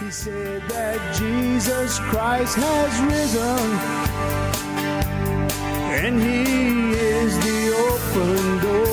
He said that Jesus Christ has risen, and He is the open door.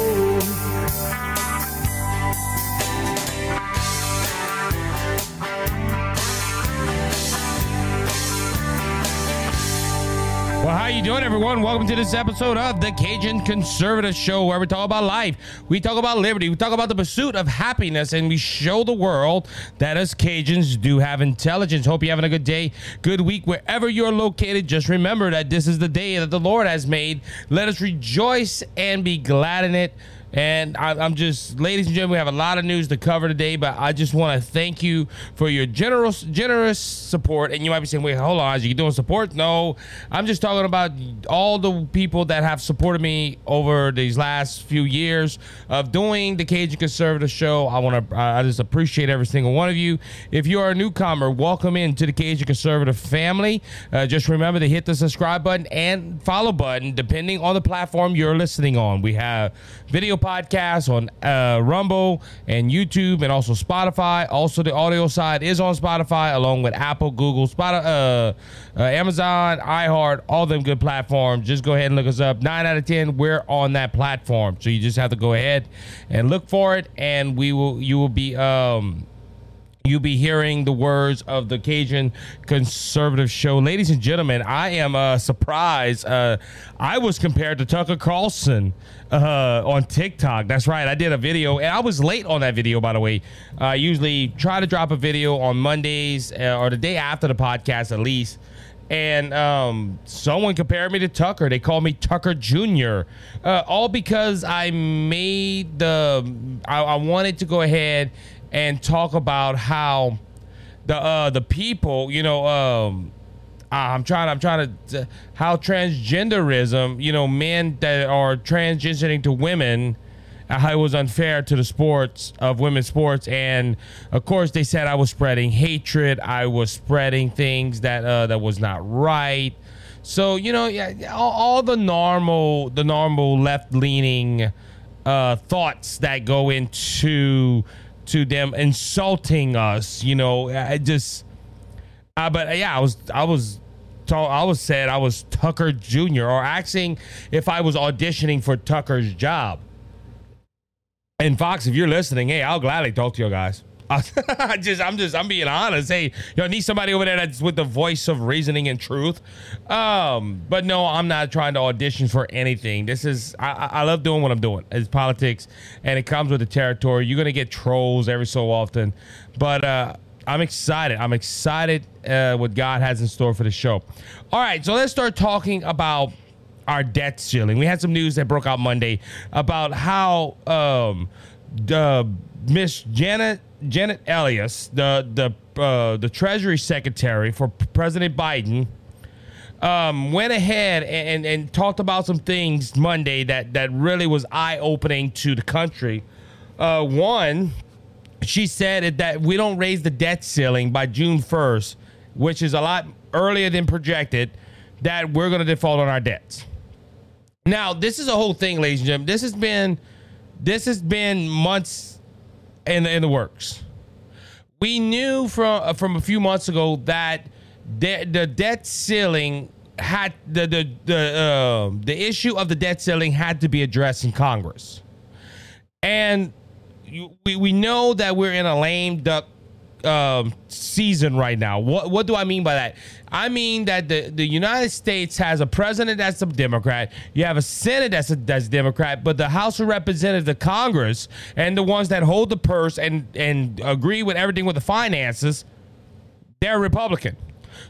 Well, how you doing, everyone? Welcome to this episode of the Cajun Conservative Show, where we talk about life, we talk about liberty, we talk about the pursuit of happiness, and we show the world that us Cajuns do have intelligence. Hope you're having a good day, good week, wherever you're located. Just remember that this is the day that the Lord has made. Let us rejoice and be glad in it. And I, I'm just, ladies and gentlemen, we have a lot of news to cover today, but I just want to thank you for your generous, generous support. And you might be saying, wait, hold on, are you doing support? No, I'm just talking about all the people that have supported me over these last few years of doing the Cajun Conservative Show. I want to, I just appreciate every single one of you. If you are a newcomer, welcome into the Cajun Conservative family. Uh, just remember to hit the subscribe button and follow button, depending on the platform you're listening on. We have video podcasts on uh, Rumble and YouTube and also Spotify. Also, the audio side is on Spotify along with Apple, Google, Spotify, uh, uh, Amazon, iHeart, all them good platforms. Just go ahead and look us up. Nine out of ten, we're on that platform. So you just have to go ahead and look for it, and we will. You will be. Um, You'll be hearing the words of the Cajun Conservative Show. Ladies and gentlemen, I am uh, surprised. Uh, I was compared to Tucker Carlson uh, on TikTok. That's right. I did a video, and I was late on that video, by the way. I usually try to drop a video on Mondays uh, or the day after the podcast, at least and um, someone compared me to Tucker. They called me Tucker Jr. Uh, all because I made the. I, I wanted to go ahead and talk about how the uh, the people, you know, um, I'm trying. I'm trying to how transgenderism, you know, men that are transitioning to women how it was unfair to the sports of women's sports and of course they said i was spreading hatred i was spreading things that uh, that was not right so you know yeah all, all the normal the normal left leaning uh, thoughts that go into to them insulting us you know i just but yeah i was i was told, i was said i was tucker jr or asking if i was auditioning for tucker's job and Fox, if you're listening, hey, I'll gladly talk to you guys. I just, I'm just, I'm being honest. Hey, you know, need somebody over there that's with the voice of reasoning and truth. Um, but no, I'm not trying to audition for anything. This is, I, I love doing what I'm doing. It's politics, and it comes with the territory. You're gonna get trolls every so often, but uh, I'm excited. I'm excited uh, what God has in store for the show. All right, so let's start talking about our debt ceiling. We had some news that broke out Monday about how um, the Miss Janet Janet Elias, the the uh, the Treasury Secretary for President Biden, um, went ahead and, and, and talked about some things Monday that that really was eye opening to the country. Uh, one, she said that we don't raise the debt ceiling by June first, which is a lot earlier than projected. That we're going to default on our debts. Now, this is a whole thing, ladies and gentlemen. This has been this has been months in in the works. We knew from uh, from a few months ago that the, the debt ceiling had the the the uh, the issue of the debt ceiling had to be addressed in Congress, and we we know that we're in a lame duck um, season right now. What what do I mean by that? I mean that the, the United States has a president that's a Democrat. You have a Senate that's a that's Democrat, but the House of Representatives, the Congress, and the ones that hold the purse and and agree with everything with the finances, they're Republican.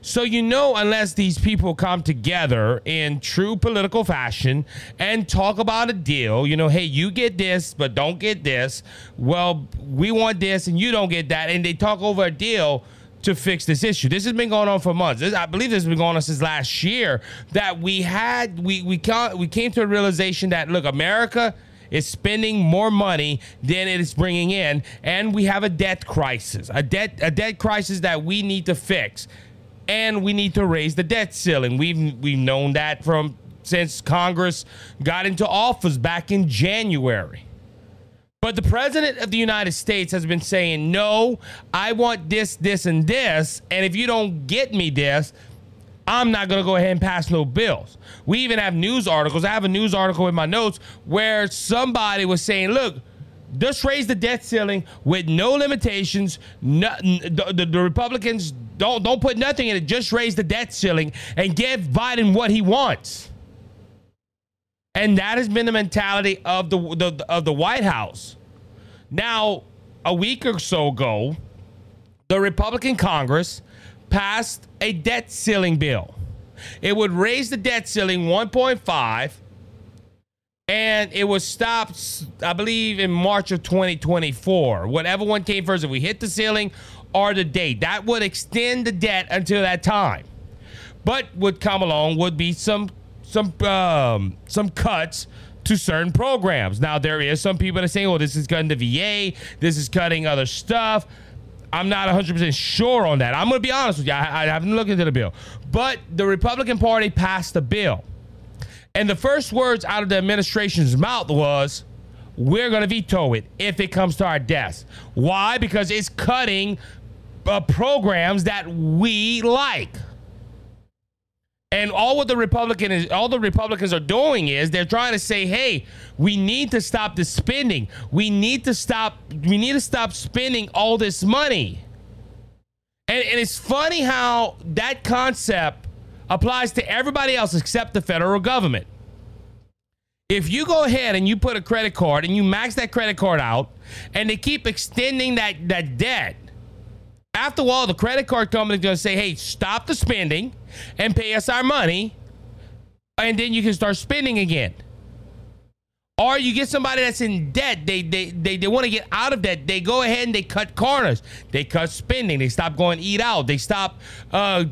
So you know, unless these people come together in true political fashion and talk about a deal, you know, hey, you get this, but don't get this. Well, we want this, and you don't get that, and they talk over a deal to fix this issue. This has been going on for months. This, I believe this has been going on since last year. That we had, we we we came to a realization that look, America is spending more money than it is bringing in, and we have a debt crisis, a debt a debt crisis that we need to fix and we need to raise the debt ceiling. We've we've known that from since Congress got into office back in January. But the president of the United States has been saying, no, I want this, this, and this. And if you don't get me this, I'm not going to go ahead and pass no bills. We even have news articles. I have a news article in my notes where somebody was saying, look, just raise the debt ceiling with no limitations. No, the, the, the, Republicans don't don't put nothing in it. Just raise the debt ceiling and give Biden what he wants. And that has been the mentality of the, the of the White House. Now, a week or so ago, the Republican Congress passed a debt ceiling bill. It would raise the debt ceiling 1.5 and it was stopped I believe in March of 2024. Whatever one came first if we hit the ceiling or the date. That would extend the debt until that time. But would come along would be some some um, some cuts to certain programs. Now there is some people that saying, "Oh, this is cutting the VA, this is cutting other stuff." I'm not 100% sure on that. I'm going to be honest with you. I, I haven't looked into the bill. But the Republican Party passed the bill. And the first words out of the administration's mouth was, we're going to veto it if it comes to our desk. Why? Because it's cutting uh, programs that we like. And all what the Republican is, all the Republicans are doing is they're trying to say, "Hey, we need to stop the spending. We need to stop. We need to stop spending all this money." And, and it's funny how that concept applies to everybody else except the federal government. If you go ahead and you put a credit card and you max that credit card out, and they keep extending that that debt, after a while, the credit card company is going to say, "Hey, stop the spending." and pay us our money, and then you can start spending again. Or you get somebody that's in debt, they they they, they want to get out of debt. They go ahead and they cut corners. They cut spending. They stop going eat out. They stop uh,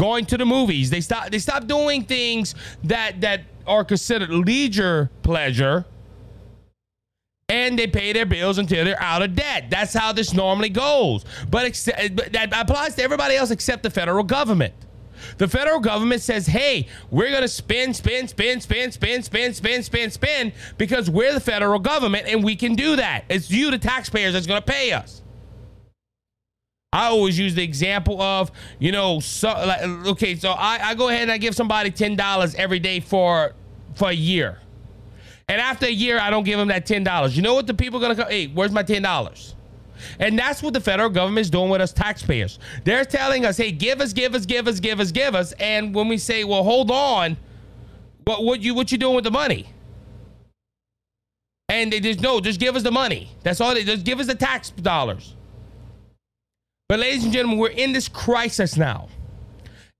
going to the movies. They stop they stop doing things that that are considered leisure pleasure. And they pay their bills until they're out of debt. That's how this normally goes. But, but that applies to everybody else except the federal government. The federal government says, hey, we're going to spend, spend, spend, spend, spend, spend, spend, spend, spend because we're the federal government and we can do that. It's you, the taxpayers, that's going to pay us. I always use the example of, you know, so, like, okay, so I, I go ahead and I give somebody $10 every day for for a year. And after a year, I don't give them that $10. You know what the people are going to come? Hey, where's my $10? And that's what the federal government is doing with us taxpayers. They're telling us, hey, give us, give us, give us, give us, give us. And when we say, well, hold on, what what you what you doing with the money? And they just no, just give us the money. That's all they just give us the tax dollars. But ladies and gentlemen, we're in this crisis now.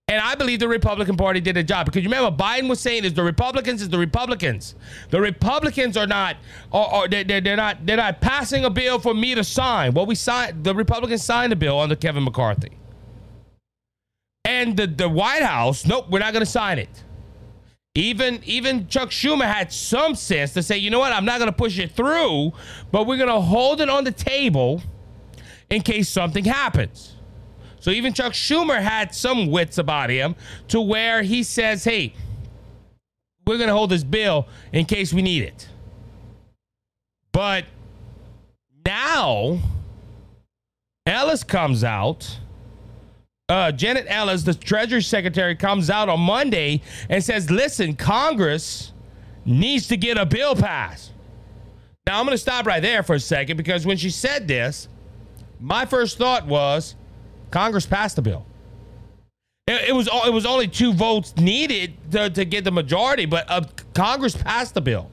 And I believe the Republican Party did a job because you remember Biden was saying is the Republicans is the Republicans. The Republicans are not, or, or they're, they're not, they're not passing a bill for me to sign. Well, we signed. The Republicans signed a bill under Kevin McCarthy, and the the White House, nope, we're not going to sign it. Even even Chuck Schumer had some sense to say, you know what, I'm not going to push it through, but we're going to hold it on the table in case something happens. So even Chuck Schumer had some wits about him to where he says, hey, we're going to hold this bill in case we need it. But now, Ellis comes out. Uh, Janet Ellis, the Treasury Secretary, comes out on Monday and says, listen, Congress needs to get a bill passed. Now, I'm going to stop right there for a second because when she said this, my first thought was, Congress passed the bill. It, it was it was only two votes needed to, to get the majority, but uh, Congress passed the bill.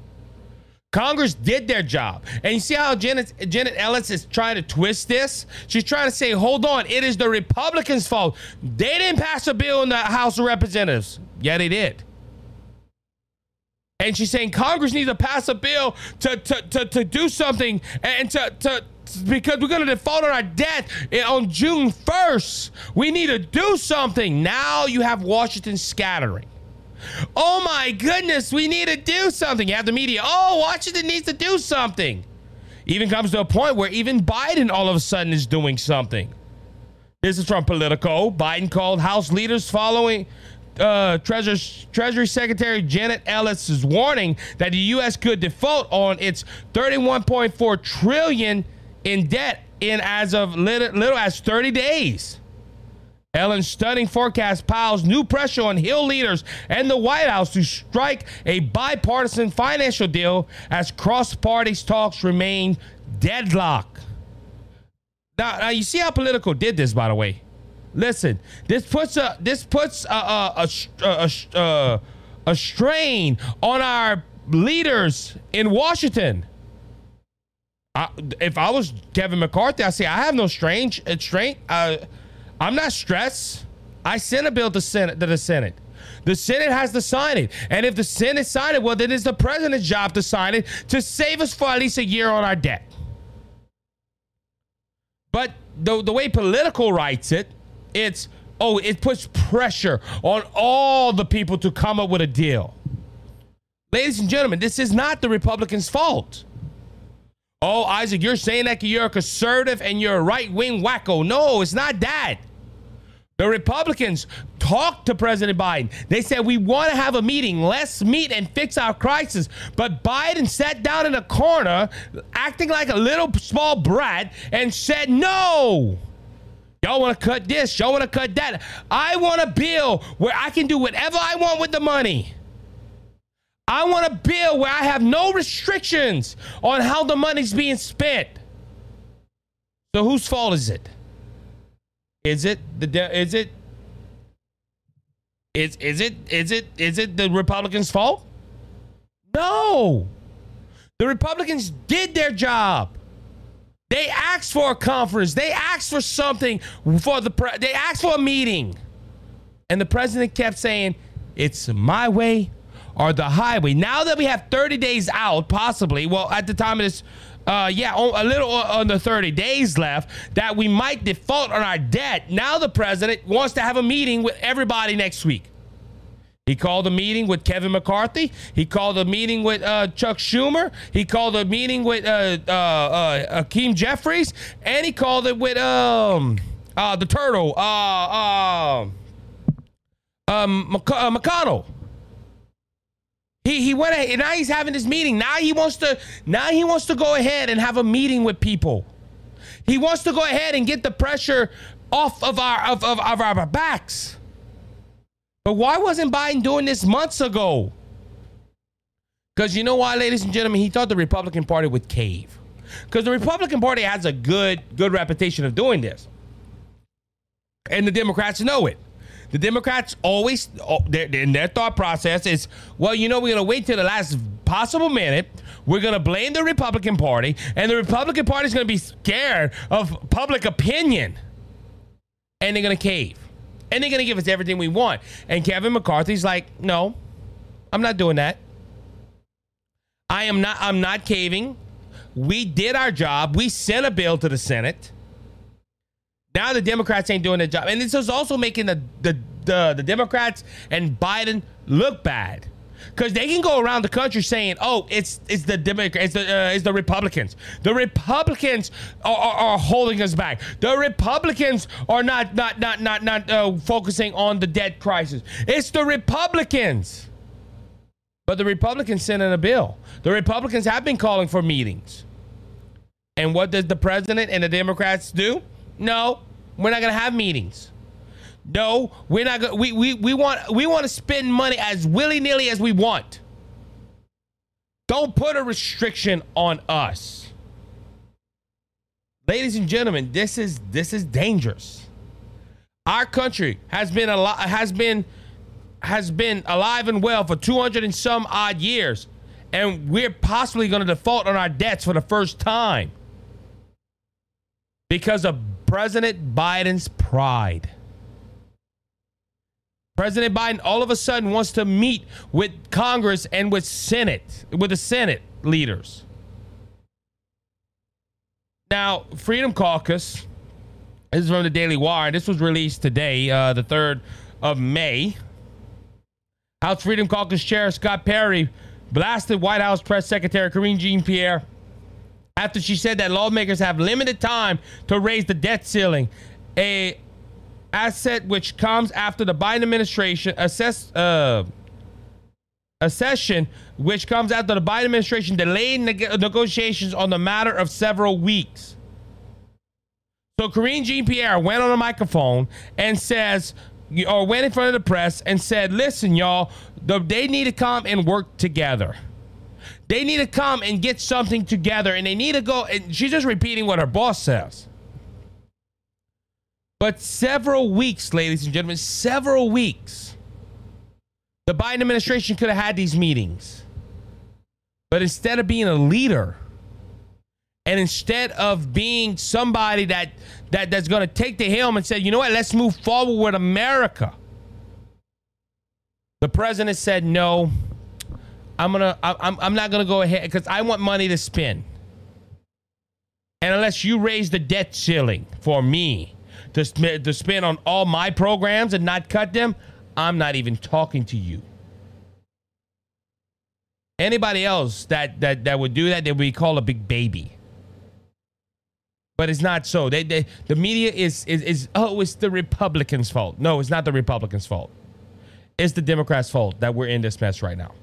Congress did their job. And you see how Janet, Janet Ellis is trying to twist this? She's trying to say, hold on, it is the Republicans' fault. They didn't pass a bill in the House of Representatives. Yeah, they did. And she's saying Congress needs to pass a bill to, to, to, to do something and to, to, because we're going to default on our debt on June 1st. We need to do something. Now you have Washington scattering. Oh my goodness, we need to do something. You have the media. Oh, Washington needs to do something. Even comes to a point where even Biden all of a sudden is doing something. This is from Politico. Biden called House leaders following uh, Treasury, Treasury Secretary Janet Ellis warning that the U.S. could default on its 31.4 trillion in debt in as of little, little as 30 days. Yellen's stunning forecast piles new pressure on Hill leaders and the White House to strike a bipartisan financial deal as cross-party talks remain deadlocked. Now, now you see how Politico did this, by the way. Listen, this puts a this puts a a, a, a, uh, a strain on our leaders in Washington. If I was Kevin McCarthy, I say I have no strange strain. Uh, I'm not stressed. I sent a bill to Senate to the Senate. The Senate has to sign it. And if the Senate sign it, well, then it's the president's job to sign it to save us for at least a year on our debt. But the, the way Politico writes it, it's, oh, it puts pressure on all the people to come up with a deal. Ladies and gentlemen, this is not the Republicans' fault. Oh, Isaac, you're saying that you're a conservative and you're a right wing wacko. No, it's not that. The Republicans talked to President Biden. They said, We want to have a meeting. Let's meet and fix our crisis. But Biden sat down in a corner, acting like a little small brat, and said, No. Y'all want to cut this. Y'all want to cut that. I want a bill where I can do whatever I want with the money. I want a bill where I have no restrictions on how the money's being spent. So whose fault is it? Is it the de- is it is is it is it is it the Republicans' fault? No. The Republicans did their job. They asked for a conference. They asked for something for the pre- they asked for a meeting. And the president kept saying, "It's my way or the highway." Now that we have 30 days out, possibly, well, at the time of this uh, yeah, a little under 30 days left that we might default on our debt. Now the president wants to have a meeting with everybody next week. He called a meeting with Kevin McCarthy. He called a meeting with uh, Chuck Schumer. He called a meeting with uh, uh, uh Hakeem Jeffries, and he called it with um, uh, the turtle, uh, um, McConnell. He he went ahead, and now he's having this meeting. Now he wants to now he wants to go ahead and have a meeting with people. He wants to go ahead and get the pressure off of our of, of, of our backs. But why wasn't Biden doing this months ago? Because you know why, ladies and gentlemen, he thought the Republican Party would cave. Because the Republican Party has a good good reputation of doing this. And the Democrats know it. The Democrats always, oh, in their thought process, is well, you know, we're going to wait till the last possible minute. We're going to blame the Republican Party, and the Republican Party is going to be scared of public opinion, and they're going to cave, and they're going to give us everything we want. And Kevin McCarthy's like, no, I'm not doing that. I am not. I'm not caving. We did our job. We sent a bill to the Senate. Now the Democrats ain't doing their job, and this is also making the the the, the Democrats and Biden look bad because they can go around the country saying, "Oh, it's it's the Democrats, it's the uh, it's the Republicans. The Republicans are, are, are, holding us back. The Republicans are not not not not not uh, focusing on the debt crisis. It's the Republicans." But the Republicans sent in a bill. The Republicans have been calling for meetings. And what does the president and the Democrats do? No, we're not going to have meetings. No, we're not going. We we we want we want to spend money as willy nilly as we want. Don't put a restriction on us, ladies and gentlemen. This is this is dangerous. Our country has been a lot has been has been alive and well for 200 and some odd years, and we're possibly going to default on our debts for the first time because of President Biden's pride. President Biden all of a sudden wants to meet with Congress and with Senate, with the Senate leaders. Now, Freedom Caucus, this is from the Daily Wire. This was released today, uh, the 3rd of May. House Freedom Caucus Chair Scott Perry blasted White House Press Secretary Karine Jean Pierre after she said that lawmakers have limited time to raise the debt ceiling. A asset which comes after the Biden administration assess uh accession which comes after the Biden administration delayed neg- negotiations on the matter of several weeks. So Karine Jean Pierre went on a microphone and says, or went in front of the press and said, "Listen, y'all, they need to come and work together. They need to come and get something together, and they need to go." And she's just repeating what her boss says. But several weeks, ladies and gentlemen, several weeks, the Biden administration could have had these meetings. But instead of being a leader, and instead of being somebody that that that's going to take the helm and say, you know what, let's move forward with America. The president said, no, I'm gonna, I'm, I'm not gonna go ahead because I want money to spend. And unless you raise the debt ceiling for me to, to spend on all my programs and not cut them, I'm not even talking to you. Anybody else that that that would do that, they would be called a big baby but it's not so. They, they the media is, is is oh, it's the Republicans' fault. No, it's not the Republicans' fault. It's the Democrats' fault that we're in this mess right now.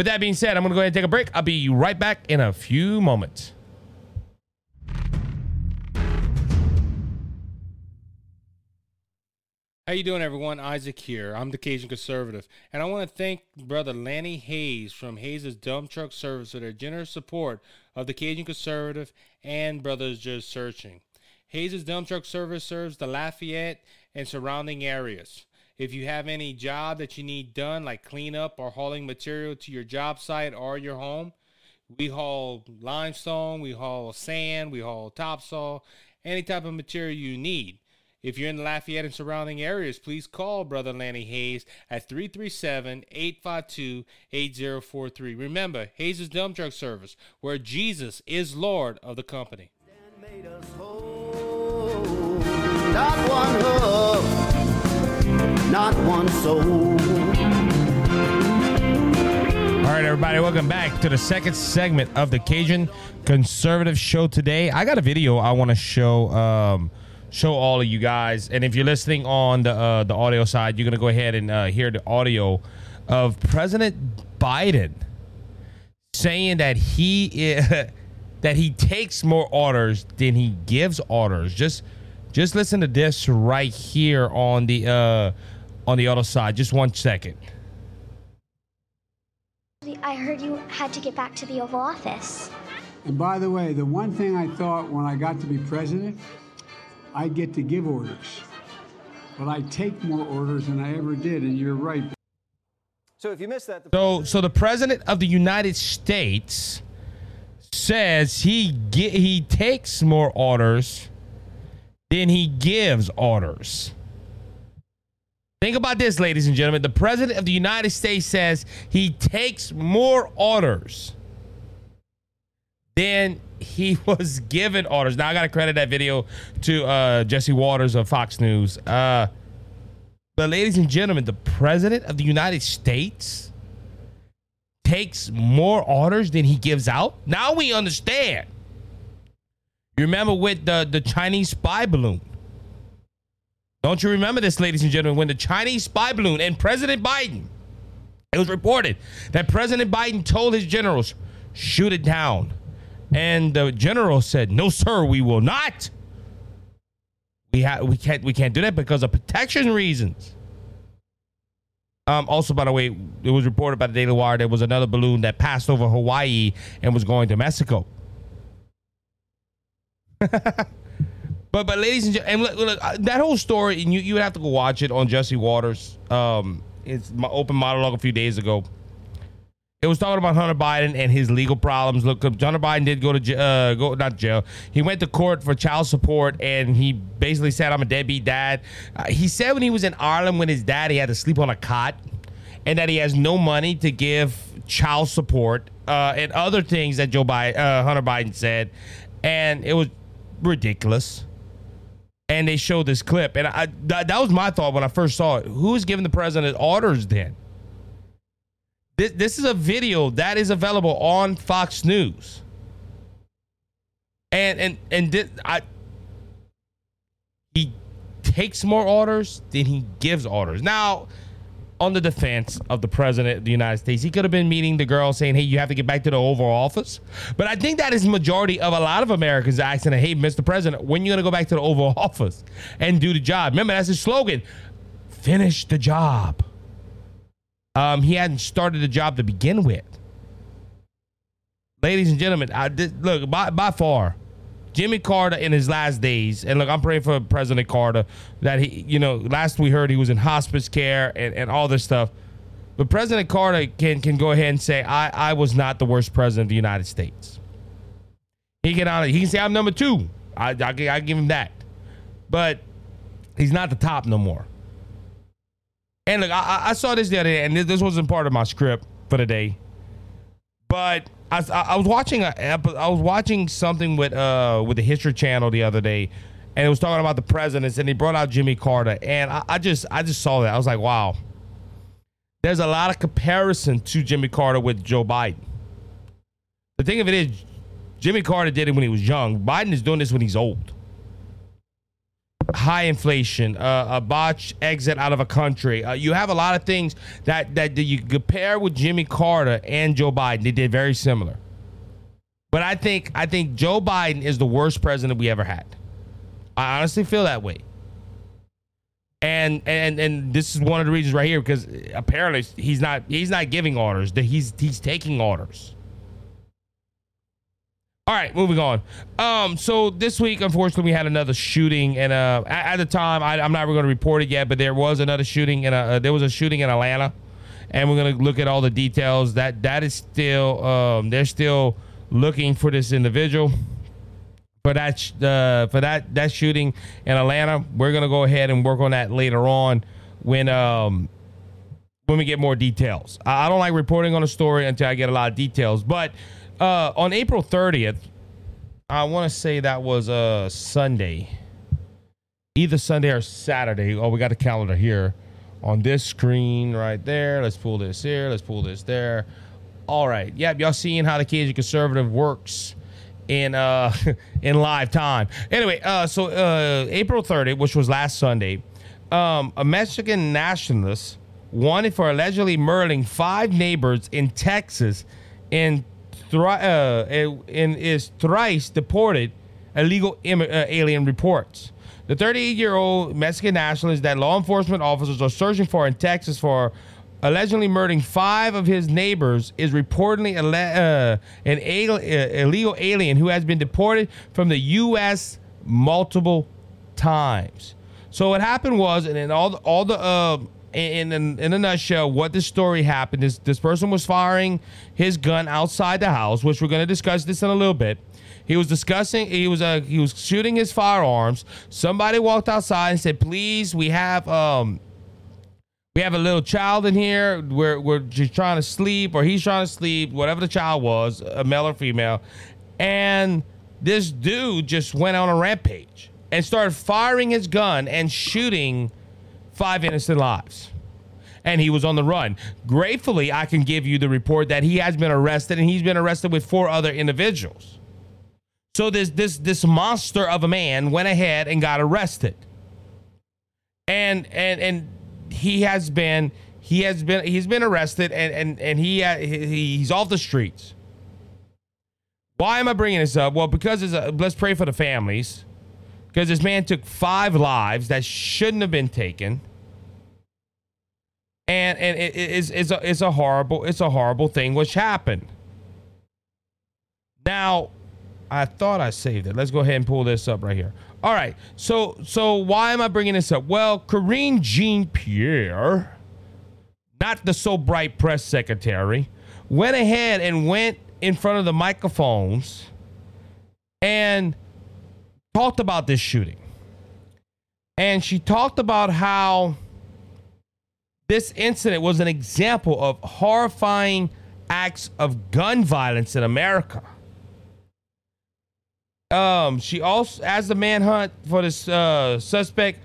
With that being said, I'm going to go ahead and take a break. I'll be right back in a few moments. How you doing, everyone? Isaac here. I'm the Cajun Conservative, and I want to thank Brother Lanny Hayes from Hayes' Dump Truck Service for their generous support of the Cajun Conservative and Brothers Just Searching. Hayes' Dump Truck Service serves the Lafayette and surrounding areas. If you have any job that you need done, like cleanup or hauling material to your job site or your home, we haul limestone, we haul sand, we haul topsoil, any type of material you need. If you're in the Lafayette and surrounding areas, please call Brother Lanny Hayes at 337 852 8043. Remember, Hayes' is Dump Truck Service, where Jesus is Lord of the company. Not one soul. All right, everybody, welcome back to the second segment of the Cajun Conservative Show today. I got a video I want to show. Um, show all of you guys. And if you're listening on the uh, the audio side, you're gonna go ahead and uh, hear the audio of President Biden saying that he that he takes more orders than he gives orders. Just just listen to this right here on the uh, on the other side. Just one second. I heard you had to get back to the Oval Office. And by the way, the one thing I thought when I got to be president I get to give orders. But I take more orders than I ever did, and you're right. So if you missed that, so so the president of the United States says he ge- he takes more orders than he gives orders. Think about this, ladies and gentlemen. The president of the United States says he takes more orders than he was given orders. Now I got to credit that video to uh, Jesse Watters of Fox News. Uh, but ladies and gentlemen, the president of the United States takes more orders than he gives out. Now we understand. You remember with the the Chinese spy balloon? Don't you remember this, ladies and gentlemen? When the Chinese spy balloon and President Biden, it was reported that President Biden told his generals, shoot it down and the general said, "No, sir, we will not. We have we can't we can't do that because of protection reasons." Um, also, by the way, it was reported by the Daily Wire there was another balloon that passed over Hawaii and was going to Mexico. but but ladies and gentlemen, look, look, that whole story, and you you would have to go watch it on Jesse Watters. Um, it's my open monologue a few days ago it was talking about Hunter Biden and his legal problems. Look, Hunter Biden did go to uh, go not jail. He went to court for child support, and he basically said, "I'm a deadbeat dad." Uh, he said when he was in Ireland with his dad, he had to sleep on a cot, and that he has no money to give child support uh, and other things that Joe Biden, uh, Hunter Biden said, and it was ridiculous. And they show this clip, and I, that, that was my thought when I first saw it. Who's giving the president orders then? This, this is a video that is available on Fox News. And and and this, I he takes more orders than he gives orders. Now, on the defense of the president of the United States, he could have been meeting the girl saying, "Hey, you have to get back to the Oval Office." But I think that is majority of a lot of Americans asking, "Hey, Mr. President, when you gonna go back to the Oval Office and do the job?" Remember, that's his slogan: "Finish the job." Um, he hadn't started the job to begin with. Ladies and gentlemen, I did, look by by far Jimmy Carter in his last days, and look, I'm praying for President Carter that he, you know, last we heard he was in hospice care and, and all this stuff. But President Carter can can go ahead and say, I, I was not the worst president of the United States. He can he can say I'm number two. I, I, I give him that. But he's not the top no more. And look, I, I saw this the other day, and this, this wasn't part of my script for the day. But I, I was watching a I was watching something with uh with the History Channel the other day, and it was talking about the presidents, and he brought out Jimmy Carter, and I, I just I just saw that I was like, wow. There's a lot of comparison to Jimmy Carter with Joe Biden. The thing of it is, Jimmy Carter did it when he was young. Biden is doing this when he's old high inflation, uh, a botched exit out of a country. Uh, you have a lot of things that, that that you compare with Jimmy Carter and Joe Biden. They did very similar. But I think I think Joe Biden is the worst president we ever had. I honestly feel that way. And and and this is one of the reasons right here because apparently he's not he's not giving orders. That He's he's taking orders. All right, moving on. Um, so this week, unfortunately, we had another shooting, and uh, at, at the time, I, am not going to report it yet, but there was another shooting, and uh, there was a shooting in Atlanta, and we're going to look at all the details. That that is still, um, they're still looking for this individual for that uh, for that that shooting in Atlanta. We're going to go ahead and work on that later on when um when we get more details. I, I don't like reporting on a story until I get a lot of details, but uh, on April 30th, I want to say that was a uh, Sunday, either Sunday or Saturday. Oh, we got a calendar here on this screen right there. Let's pull this here. Let's pull this there. All right. Yep. Y'all seeing how the Cajun conservative works in uh in live time. Anyway, uh so uh April 30th, which was last Sunday, um a Mexican nationalist wanted for allegedly murdering five neighbors in Texas in thri- uh, and is thrice deported illegal Im- uh, alien reports. The 38 year old Mexican nationalist that law enforcement officers are searching for in Texas for allegedly murdering five of his neighbors is reportedly uh, an al- uh, illegal alien who has been deported from the U.S. multiple times. So what happened was, and all the, all the uh, in, in, in a nutshell, what this story happened is this person was firing his gun outside the house, which we're going to discuss this in a little bit. He was discussing. He was uh, he was shooting his firearms. Somebody walked outside and said, "Please, we have um, we have a little child in here. We're we're just trying to sleep, or he's trying to sleep, whatever the child was, a male or female." And this dude just went on a rampage and started firing his gun and shooting five innocent lives. And he was on the run. Gratefully, I can give you the report that he has been arrested and he's been arrested with four other individuals. So this this this monster of a man went ahead and got arrested. And and and he has been he has been he's been arrested and and and he, uh, he he's off the streets. Why am I bringing this up? Well, because it's a, let's pray for the families. Because this man took five lives that shouldn't have been taken and and it is it's a it's a horrible it's a horrible thing which happened. Now, I thought I saved it. Let's go ahead and pull this up right here. All right. So so why am I bringing this up? Well, Karine Jean Pierre, not the so bright press secretary, went ahead and went in front of the microphones and talked about this shooting. And she talked about how this incident was an example of horrifying acts of gun violence in America. Um, she also, as the manhunt for this uh, suspect,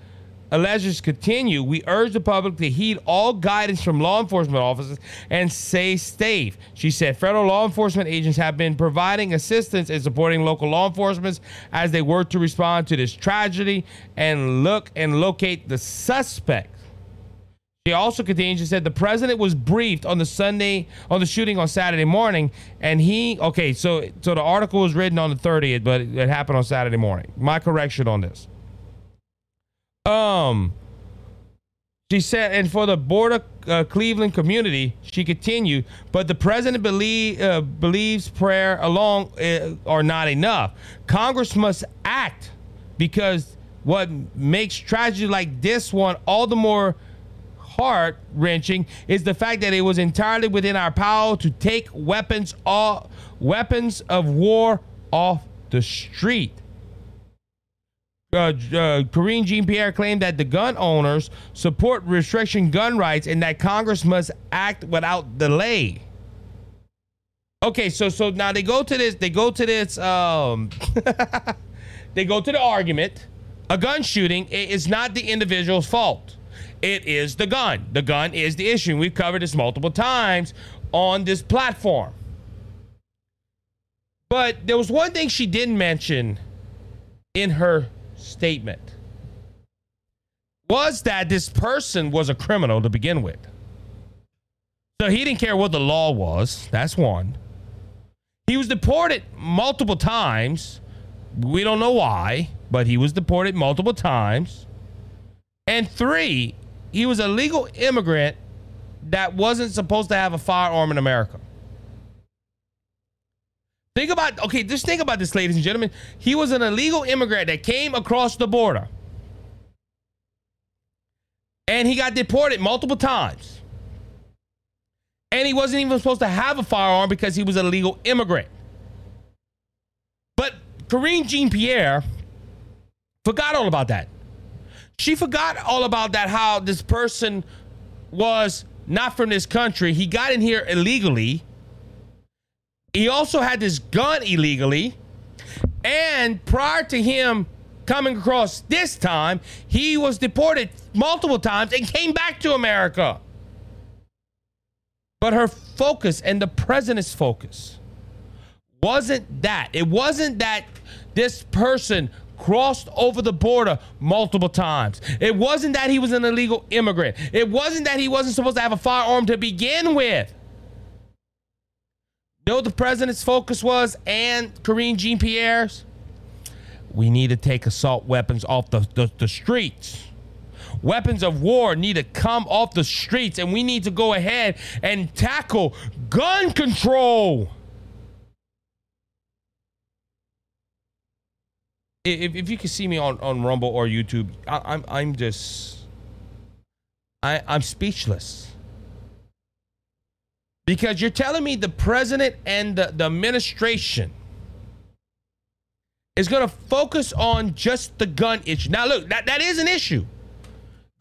alleges continue, we urge the public to heed all guidance from law enforcement officers and stay safe. She said federal law enforcement agents have been providing assistance and supporting local law enforcement as they work to respond to this tragedy and look and locate the suspect. She also continued. She said the president was briefed on the Sunday on the shooting on Saturday morning, and he okay. So so the article was written on the 30th, but it, it happened on Saturday morning. My correction on this. Um, she said, and for the border uh, Cleveland community, she continued, but the president believe, uh, believes prayer alone uh, are not enough. Congress must act because what makes tragedy like this one all the more heart wrenching is the fact that it was entirely within our power to take weapons off, weapons of war off the street. Uh, uh, Jean Pierre claimed that the gun owners support restriction gun rights and that Congress must act without delay. Okay, so so now they go to this. They go to this. Um, they go to the argument. A gun shooting is not the individual's fault. It is the gun. The gun is the issue. We've covered this multiple times on this platform. But there was one thing she didn't mention in her statement was that this person was a criminal to begin with. So he didn't care what the law was. That's one. He was deported multiple times. We don't know why, but he was deported multiple times. And three, he was a legal immigrant that wasn't supposed to have a firearm in America. Think about okay, just think about this, ladies and gentlemen. He was an illegal immigrant that came across the border. And he got deported multiple times. And he wasn't even supposed to have a firearm because he was a legal immigrant. But Karine Jean Pierre forgot all about that. She forgot all about that, how this person was not from this country. He got in here illegally. He also had this gun illegally. And prior to him coming across this time, he was deported multiple times and came back to America. But her focus and the president's focus wasn't that. It wasn't that this person crossed over the border multiple times. It wasn't that he was an illegal immigrant. It wasn't that he wasn't supposed to have a firearm to begin with. You know the president's focus was and Karine Jean Pierre's? We need to take assault weapons off the, the, the streets. Weapons of war need to come off the streets, and we need to go ahead and tackle gun control. If, if you can see me on, on Rumble or YouTube, I, I'm I'm just I I'm speechless. Because you're telling me the president and the, the administration is going to focus on just the gun issue. Now, look, that, that is an issue.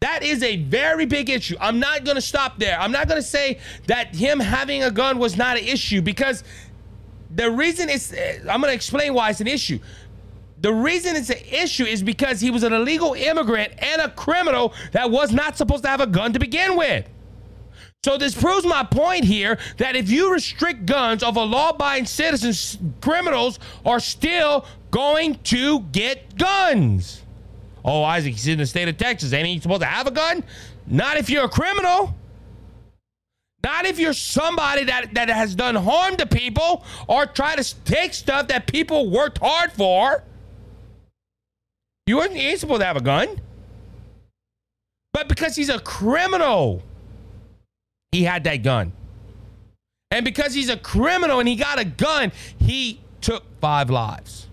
That is a very big issue. I'm not going to stop there. I'm not going to say that him having a gun was not an issue because the reason is, eh, I'm going to explain why it's an issue. The reason it's an issue is because he was an illegal immigrant and a criminal that was not supposed to have a gun to begin with. So this proves my point here that if you restrict guns of a law-abiding citizens, criminals are still going to get guns. Oh, Isaac, he's in the state of Texas. Ain't he supposed to have a gun? Not if you're a criminal. Not if you're somebody that, that has done harm to people or try to take stuff that people worked hard for. You weren't ain't supposed to have a gun. But because he's a criminal, he had that gun. And because he's a criminal and he got a gun, he took five lives.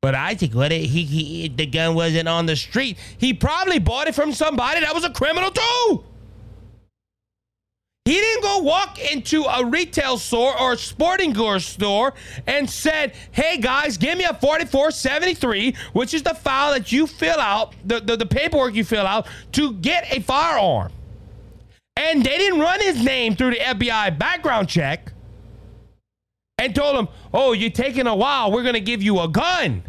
But I think what it, he, he the gun wasn't on the street. He probably bought it from somebody that was a criminal too. He didn't go walk into a retail store or a sporting goods store and said, hey guys, give me a 4473, which is the file that you fill out, the, the, the paperwork you fill out to get a firearm. And they didn't run his name through the FBI background check and told him, oh, you're taking a while. We're going to give you a gun.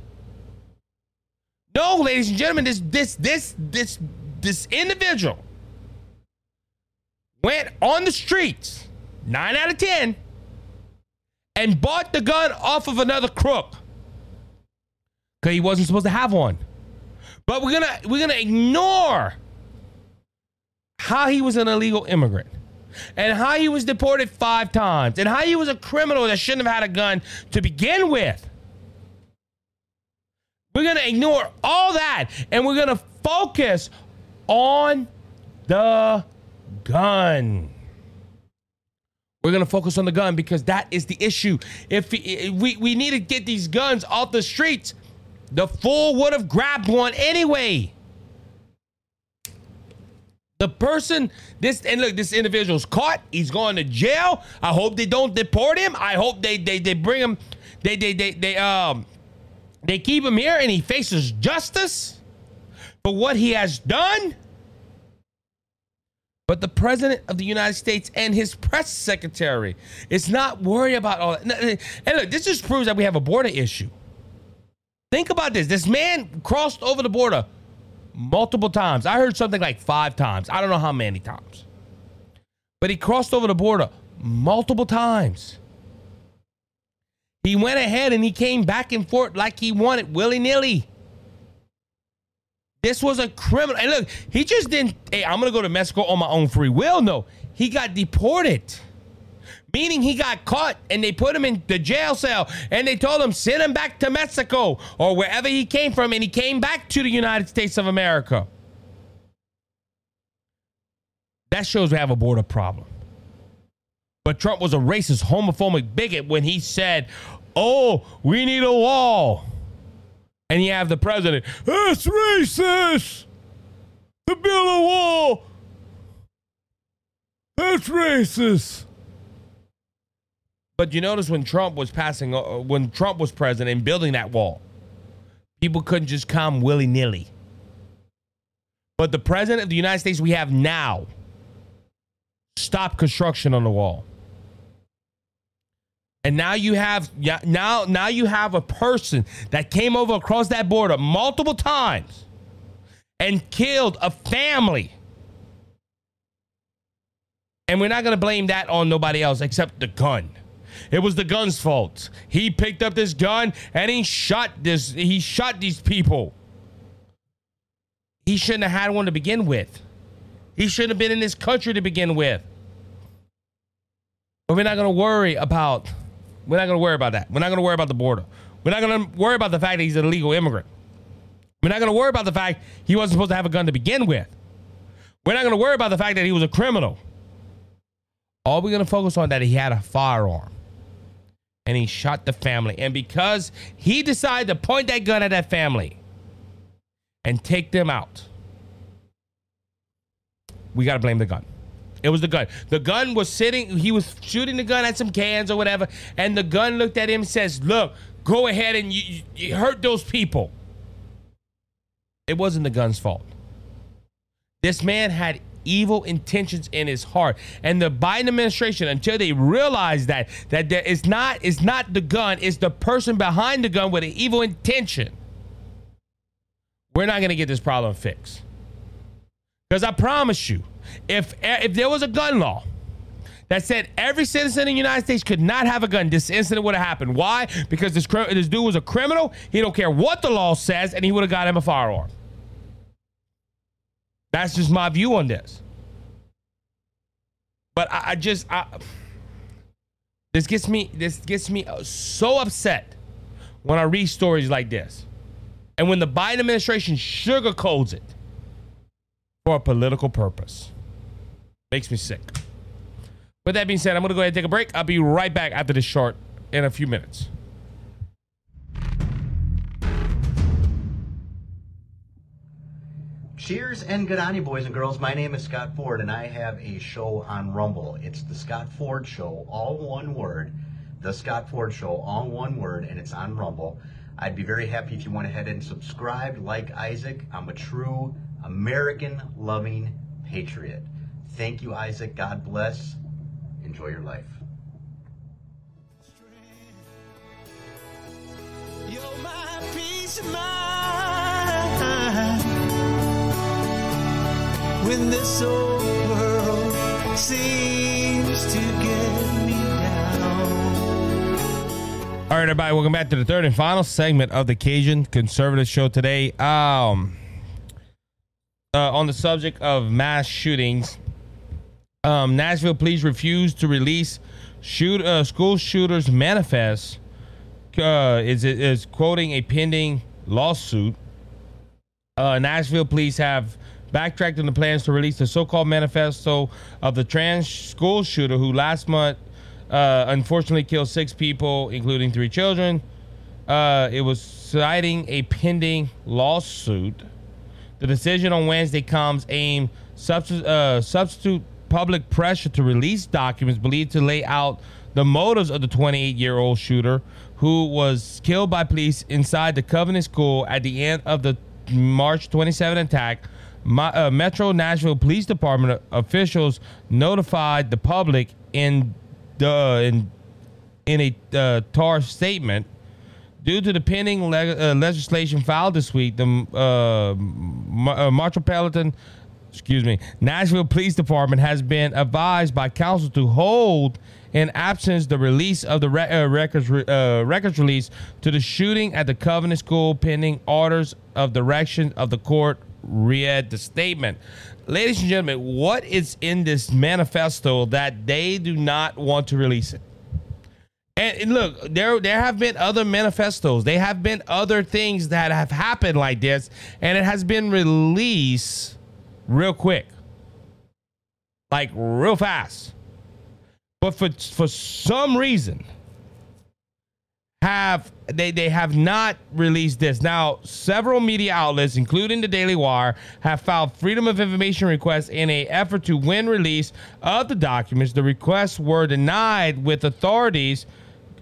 No, ladies and gentlemen, this this this this this individual went on the streets, nine out of ten, and bought the gun off of another crook. Cause he wasn't supposed to have one. But we're gonna we're gonna ignore how he was an illegal immigrant and how he was deported five times and how he was a criminal that shouldn't have had a gun to begin with. We're going to ignore all that and we're going to focus on the gun. We're going to focus on the gun because that is the issue. If we, we need to get these guns off the streets, the fool would have grabbed one anyway. The person, this and look, this individual's caught. He's going to jail. I hope they don't deport him. I hope they they they bring him. They they they they um they keep him here and he faces justice for what he has done. But the president of the United States and his press secretary is not worried about all that. And look, this just proves that we have a border issue. Think about this. This man crossed over the border multiple times. I heard something like five times. I don't know how many times. But he crossed over the border multiple times. He went ahead and he came back and forth like he wanted, willy nilly. This was a criminal. And look, he just didn't, hey, I'm to go to Mexico on my own free will. No, he got deported. Meaning he got caught and they put him in the jail cell and they told him, send him back to Mexico or wherever he came from. And he came back to the United States of America. That shows we have a border problem. But Trump was a racist, homophobic bigot when he said, oh, we need a wall. And you have the president, that's racist. To build a wall. That's racist. But you notice when Trump was passing, uh, when Trump was president and building that wall, people couldn't just come willy nilly. But the president of the United States we have now stopped construction on the wall. And now you have now now you have a person that came over across that border multiple times and killed a family. And we're not going to blame that on nobody else except the gun. It was the gun's fault. He picked up this gun and he shot this he shot these people. He shouldn't have had one to begin with. He shouldn't have been in this country to begin with. But we're not going to worry about we're not going to worry about that. We're not going to worry about the border. We're not going to worry about the fact that he's an illegal immigrant. We're not going to worry about the fact he wasn't supposed to have a gun to begin with. We're not going to worry about the fact that he was a criminal. All we're going to focus on that he had a firearm and he shot the family. And because he decided to point that gun at that family and take them out, we got to blame the gun. It was the gun. The gun was sitting, he was shooting the gun at some cans or whatever, and the gun looked at him and says, Look, go ahead and you, you hurt those people. It wasn't the gun's fault. This man had evil intentions in his heart. And the Biden administration, until they realize that that there is not it's not the gun, it's the person behind the gun with an evil intention. We're not gonna get this problem fixed. Because I promise you, if if there was a gun law that said every citizen in the United States could not have a gun, this incident would have happened. Why? Because this this dude was a criminal. He don't care what the law says, and he would have got him a firearm. That's just my view on this. But I, I just I, this gets me this gets me uh, so upset when I read stories like this, and when the Biden administration sugarcoats it for a political purpose. Makes me sick. With that being said, I'm going to go ahead and take a break. I'll be right back after this short in a few minutes. Cheers and good on you, boys and girls. My name is Scott Ford, and I have a show on Rumble. It's the Scott Ford Show, all one word. The Scott Ford Show, all one word, and it's on Rumble. I'd be very happy if you went ahead and subscribed, like Isaac. I'm a true American loving patriot. Thank you, Isaac. God bless. Enjoy your life. when this old world seems to get me down. All right, everybody, welcome back to the third and final segment of the Cajun Conservative Show today. Um, uh, on the subject of mass shootings, um, Nashville police refused to release shoot uh, school shooters manifest. Uh, is is quoting a pending lawsuit. Uh, Nashville police have backtracked on the plans to release the so-called manifesto of the trans school shooter who last month uh, unfortunately killed six people, including three children. Uh, it was citing a pending lawsuit. The decision on Wednesday comes aimed uh, substitute public pressure to release documents believed to lay out the motives of the 28 year old shooter who was killed by police inside the Covenant School at the end of the March 27 attack. My, uh, Metro Nashville Police Department officials notified the public in the in, in a uh, TAR statement Due to the pending leg- uh, legislation filed this week, the uh, uh, Metropolitan, excuse me, Nashville Police Department has been advised by counsel to hold in absence the release of the re- uh, records re- uh, records release to the shooting at the Covenant School pending orders of direction of the court. Read the statement. Ladies and gentlemen, what is in this manifesto that they do not want to release it? And, and look, there there have been other manifestos. There have been other things that have happened like this, and it has been released real quick, like real fast. But for for some reason, have they they have not released this. Now, several media outlets, including the Daily Wire, have filed freedom of information requests in a effort to win release of the documents. The requests were denied with authorities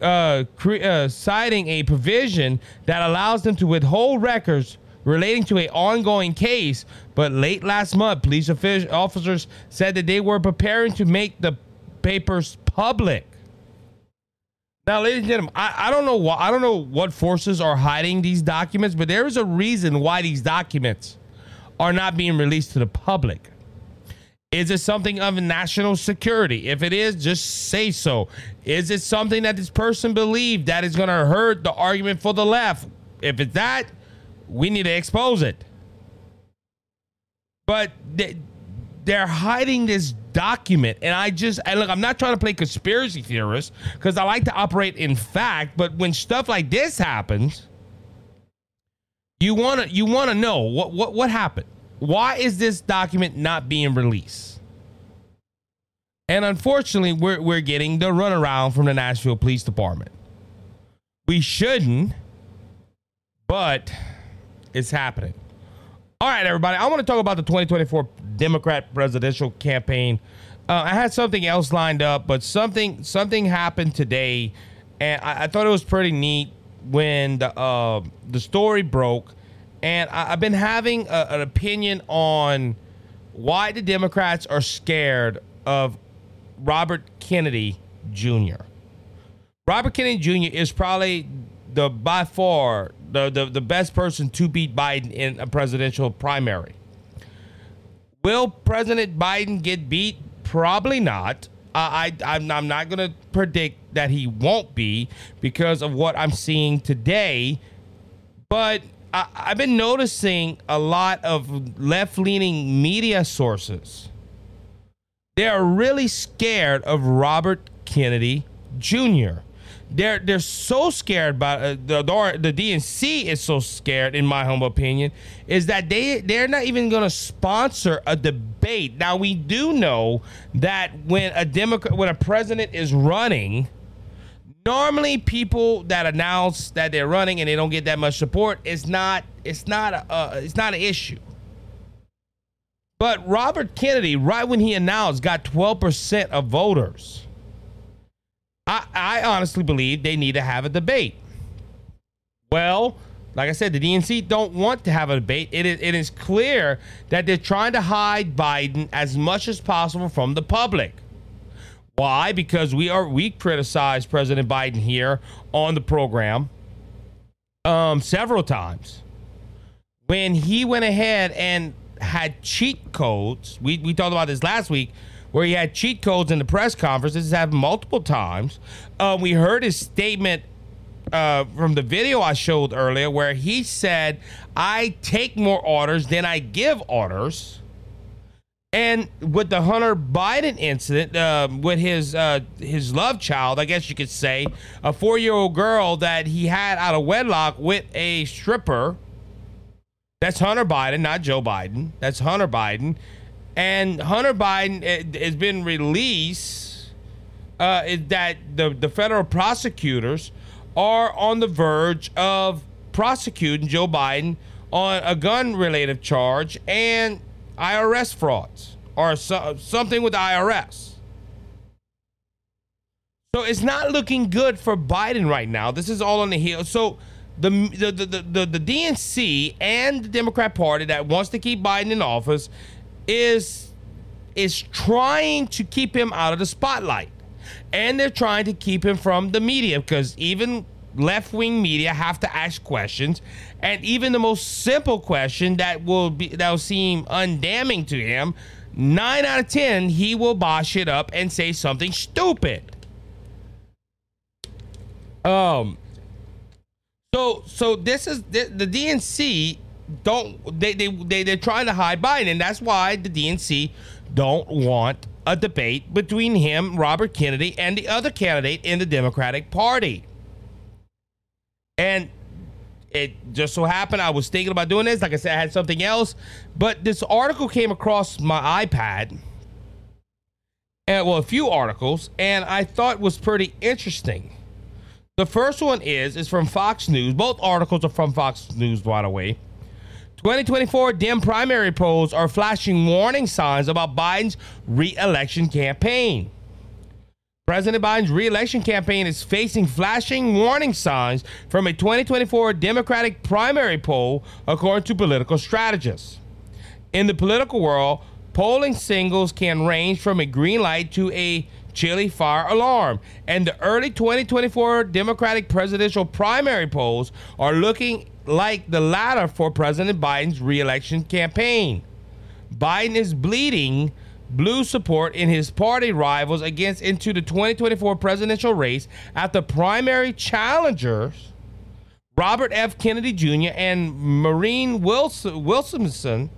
uh, cre- uh, citing a provision that allows them to withhold records relating to a ongoing case. But late last month, police officers said that they were preparing to make the papers public. Now, ladies and gentlemen, I, I don't know why I don't know what forces are hiding these documents, but there is a reason why these documents are not being released to the public. Is it something of national security? If it is, just say so. Is it something that this person believed that is going to hurt the argument for the left? If it's that, we need to expose it. But they, they're hiding this document, and I just and look. I'm not trying to play conspiracy theorist because I like to operate in fact. But when stuff like this happens, you want to you want to know what what what happened. Why is this document not being released? And unfortunately, we're, we're getting the runaround from the Nashville Police Department. We shouldn't, but it's happening. All right, everybody. I want to talk about the 2024 Democrat presidential campaign. Uh, I had something else lined up, but something something happened today, and I, I thought it was pretty neat when the uh, the story broke and I, have been having a, an opinion on why the Democrats are scared of Robert Kennedy Jr. Robert Kennedy Jr. is probably the by far the, the, the best person to beat Biden in a presidential primary. Will President Biden get beat? Probably not. I, I I'm, I'm not going to predict that he won't be because of what I'm seeing today. But I, I've been noticing a lot of left leaning media sources. They are really scared of Robert Kennedy Jr. They're they're so scared by uh, the the DNC is so scared, in my humble opinion, is that they they're not even going to sponsor a debate. Now we do know that when a Democrat when a president is running, normally people that announce that they're running and they don't get that much support is not it's not a uh, it's not an issue. But Robert Kennedy, right when he announced, got 12% of voters. I, honestly believe they need to have a debate. Well, like I said, the DNC don't want to have a debate. It is, it is clear that they're trying to hide Biden as much as possible from the public. Why? Because we are we criticized President Biden here on the program um, several times when he went ahead and had cheat codes. We, we talked about this last week, where he had cheat codes in the press conference. This has happened multiple times. Um, we heard his statement uh, from the video I showed earlier, where he said, "I take more orders than I give orders." And with the Hunter Biden incident, uh, with his uh, his love child, I guess you could say, a four year old girl that he had out of wedlock with a stripper. That's Hunter Biden, not Joe Biden. That's Hunter Biden, and Hunter Biden eh, has been released. Uh, that the the federal prosecutors are on the verge of prosecuting Joe Biden on a gun related charge and IRS frauds or so, something with IRS. So it's not looking good for Biden right now. This is all on the heel. So the the, the, the, the DNC and the Democrat Party that wants to keep Biden in office is is trying to keep him out of the spotlight. And they're trying to keep him from the media because even left wing media have to ask questions, and even the most simple question that will be that will seem undamning to him, nine out of ten he will bosh it up and say something stupid. Um. So so this is the, the DNC don't they they they they're trying to hide Biden, and that's why the DNC don't want a debate between him, Robert Kennedy, and the other candidate in the Democratic Party. And it just so happened I was thinking about doing this. Like I said, I had something else, but this article came across my iPad. And well, a few articles, and I thought was pretty interesting. The first one is is from Fox News. Both articles are from Fox News, by the way. 2024 Dem primary polls are flashing warning signs about Biden's re-election campaign. President Biden's re-election campaign is facing flashing warning signs from a 2024 Democratic primary poll, according to political strategists. In the political world, polling singles can range from a green light to a chilly fire alarm, and the early 2024 Democratic presidential primary polls are looking like the latter for President Biden's re-election campaign. Biden is bleeding blue support in his party rivals against into the 2024 presidential race after primary challengers Robert F. Kennedy Jr. and Maureen Wilson, Wilsonson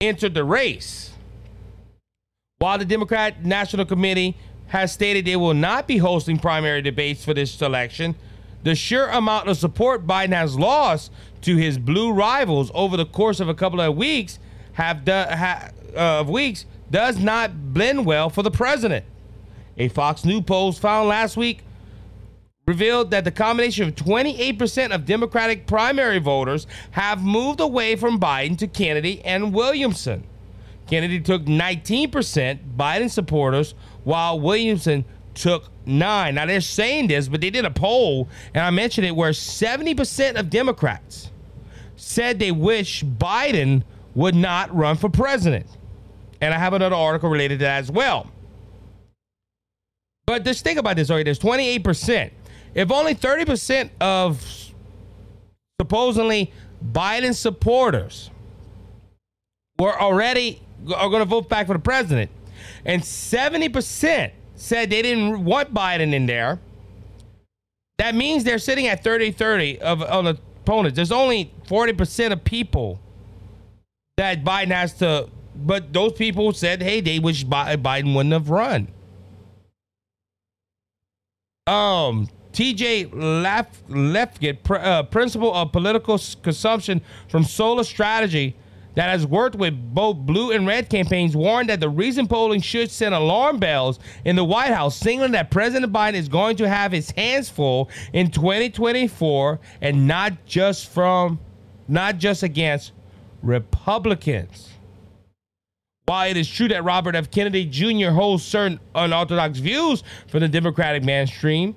entered the race. While the Democrat National Committee has stated they will not be hosting primary debates for this election, the sheer amount of support Biden has lost to his blue rivals over the course of a couple of weeks have, ha, uh, of weeks does not blend well for the president. A Fox News poll found last week revealed that the combination of 28% of Democratic primary voters have moved away from Biden to Kennedy and Williamson. Kennedy took 19% Biden supporters, while Williamson took nine. Now they're saying this, but they did a poll, and I mentioned it, where 70% of Democrats said they wish Biden would not run for president. And I have another article related to that as well. But just think about this, already. There's 28%. If only 30% of supposedly Biden supporters were already are going to vote back for the president, and 70% said they didn't want Biden in there, that means they're sitting at 30 30 of on opponents. There's only 40% of people that Biden has to but those people said, hey, they wish Biden wouldn't have run. Um, TJ Lef- Lefkett, pr- uh, principal of political consumption from Solar Strategy, that has worked with both blue and red campaigns, warned that the recent polling should send alarm bells in the White House, signaling that President Biden is going to have his hands full in 2024, and not just from, not just against Republicans. While it is true that Robert F. Kennedy Jr. holds certain unorthodox views from the Democratic mainstream,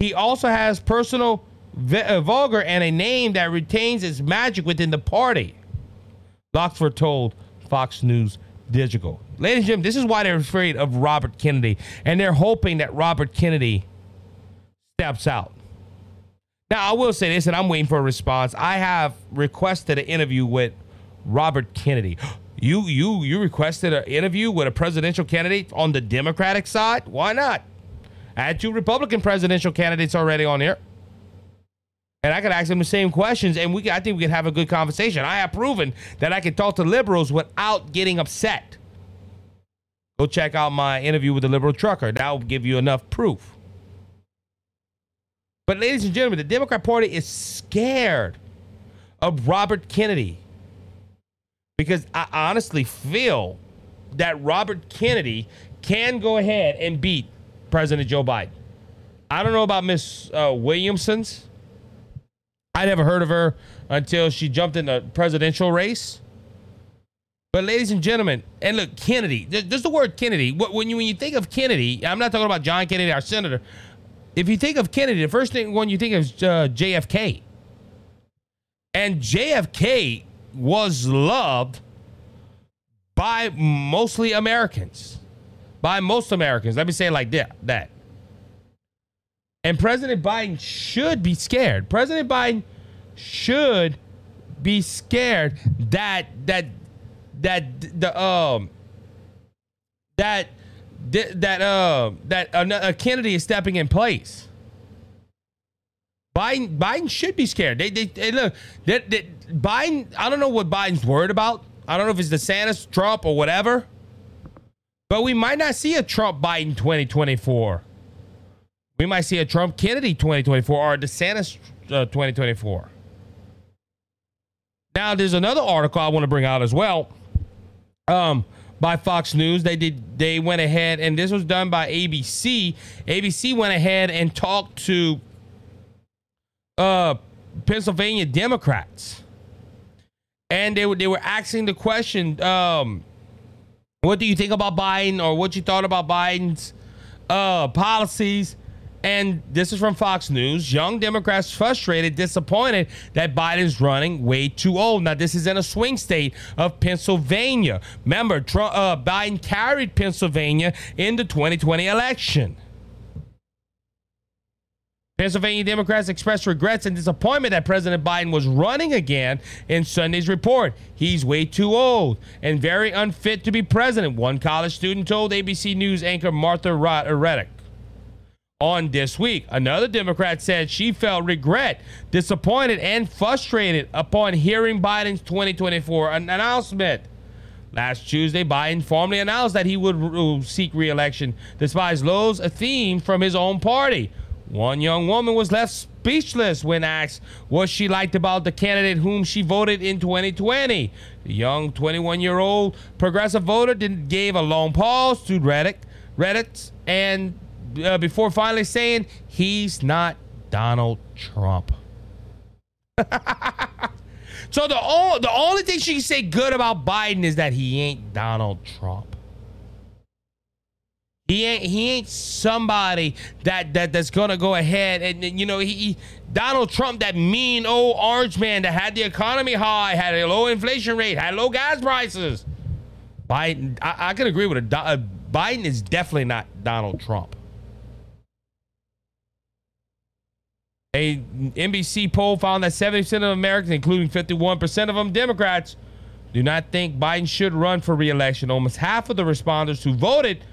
he also has personal uh, vulgar and a name that retains its magic within the party. Loxford told Fox News Digital. Ladies and gentlemen, this is why they're afraid of Robert Kennedy, and they're hoping that Robert Kennedy steps out. Now, I will say this, and I'm waiting for a response. I have requested an interview with Robert Kennedy. You you you requested an interview with a presidential candidate on the Democratic side? Why not? I had two Republican presidential candidates already on here. And I could ask them the same questions, and we I think we could have a good conversation. I have proven that I can talk to liberals without getting upset. Go check out my interview with the liberal trucker. That will give you enough proof. But, ladies and gentlemen, the Democrat Party is scared of Robert Kennedy because I honestly feel that Robert Kennedy can go ahead and beat President Joe Biden. I don't know about Miss uh, Williamson's. I never heard of her until she jumped in the presidential race. But ladies and gentlemen, and look, Kennedy. Just the word Kennedy. When you when you think of Kennedy, I'm not talking about John Kennedy, our senator. If you think of Kennedy, the first thing when you think of uh, JFK, and JFK was loved by mostly Americans. By most Americans. Let me say it like that. And President Biden should be scared. President Biden should be scared that that that the um that that uh that a Kennedy is stepping in place. Biden Biden should be scared. They they, they look that, that Biden. I don't know what Biden's worried about. I don't know if it's the DeSantis, Trump, or whatever. But we might not see a Trump Biden 2024. We might see a Trump Kennedy 2024 or a DeSantis uh, 2024. Now, there's another article I want to bring out as well. Um, by Fox News. They did they went ahead and this was done by ABC. ABC went ahead and talked to uh Pennsylvania Democrats and they were they were asking the question, um, what do you think about Biden or what you thought about Biden's uh, policies? And this is from Fox News. Young Democrats frustrated, disappointed that Biden's running way too old. Now, this is in a swing state of Pennsylvania. Remember, Trump, uh, Biden carried Pennsylvania in the 2020 election. Pennsylvania Democrats expressed regrets and disappointment that President Biden was running again in Sunday's report. He's way too old and very unfit to be president, one college student told ABC News anchor Martha Raddatz. On this week, another Democrat said she felt regret, disappointed, and frustrated upon hearing Biden's 2024 announcement. Last Tuesday, Biden formally announced that he would seek re-election, despite lows a theme from his own party. One young woman was left speechless when asked what she liked about the candidate whom she voted in 2020. The young 21 year old progressive voter did, gave a long pause to Reddit, Reddit and uh, before finally saying he's not Donald Trump. so the, o- the only thing she can say good about Biden is that he ain't Donald Trump. He ain't he ain't somebody that that that's gonna go ahead and you know he, he, Donald Trump that mean old orange man that had the economy high, had a low inflation rate, had low gas prices. Biden, I, I can agree with it. Uh, Biden is definitely not Donald Trump. A NBC poll found that 70% of Americans, including 51% of them Democrats, do not think Biden should run for re-election. Almost half of the respondents who voted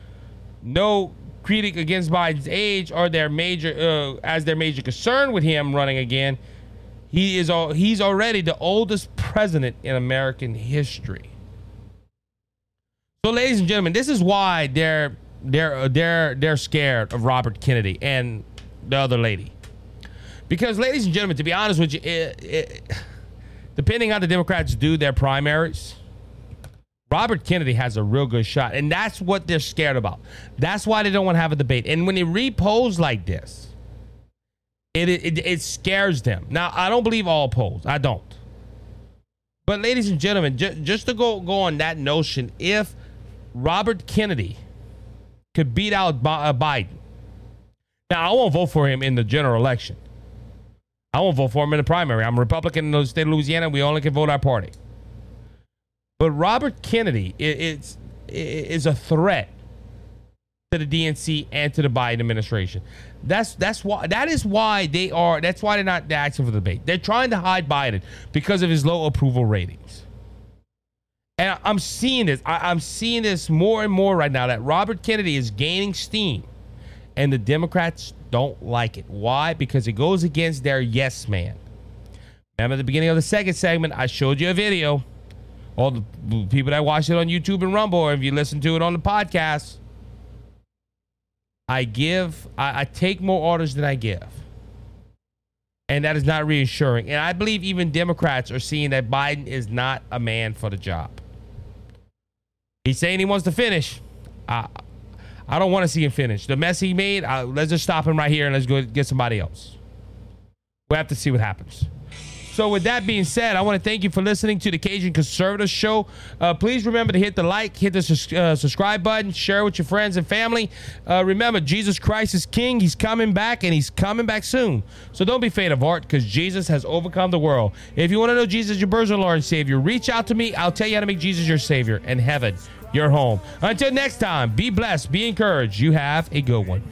no critic against Biden's age or their major uh, as their major concern with him running again. He is he's already the oldest president in American history. So, ladies and gentlemen, this is why they're they're they're they're scared of Robert Kennedy and the other lady. Because, ladies and gentlemen, to be honest with you, it, it, depending on how the Democrats do their primaries, Robert Kennedy has a real good shot, and that's what they're scared about. That's why they don't want to have a debate. And when they repose like this, it, it it scares them. Now, I don't believe all polls. I don't. But, ladies and gentlemen, ju- just to go go on that notion, if Robert Kennedy could beat out uh, Biden, now I won't vote for him in the general election. I won't vote for him in the primary. I'm a Republican in the state of Louisiana. We only can vote our party. But Robert Kennedy is, is a threat to the DNC and to the Biden administration. That's that's why that is why they are that's why they're not asking for the debate. They're trying to hide Biden because of his low approval ratings. And I'm seeing this. I, I'm seeing this more and more right now that Robert Kennedy is gaining steam, and the Democrats don't like it. Why? Because it goes against their yes man. Remember at the beginning of the second segment, I showed you a video. All the people that watch it on YouTube and Rumble, or if you listen to it on the podcast, I give, I, I take more orders than I give. And that is not reassuring. And I believe even Democrats are seeing that Biden is not a man for the job. He's saying he wants to finish. I don't want to see him finish. The mess he made, let's just stop him right here and let's go get somebody else. We'll have to see what happens. So, with that being said, I want to thank you for listening to the Cajun Conservative Show. Uh, please remember to hit the like, hit the sus- uh, subscribe button, share with your friends and family. Uh, remember, Jesus Christ is King. He's coming back, and He's coming back soon. So, don't be faint of heart because Jesus has overcome the world. If you want to know Jesus, your personal Lord and Savior, reach out to me. I'll tell you how to make Jesus your Savior and heaven your home. Until next time, be blessed, be encouraged. You have a good one.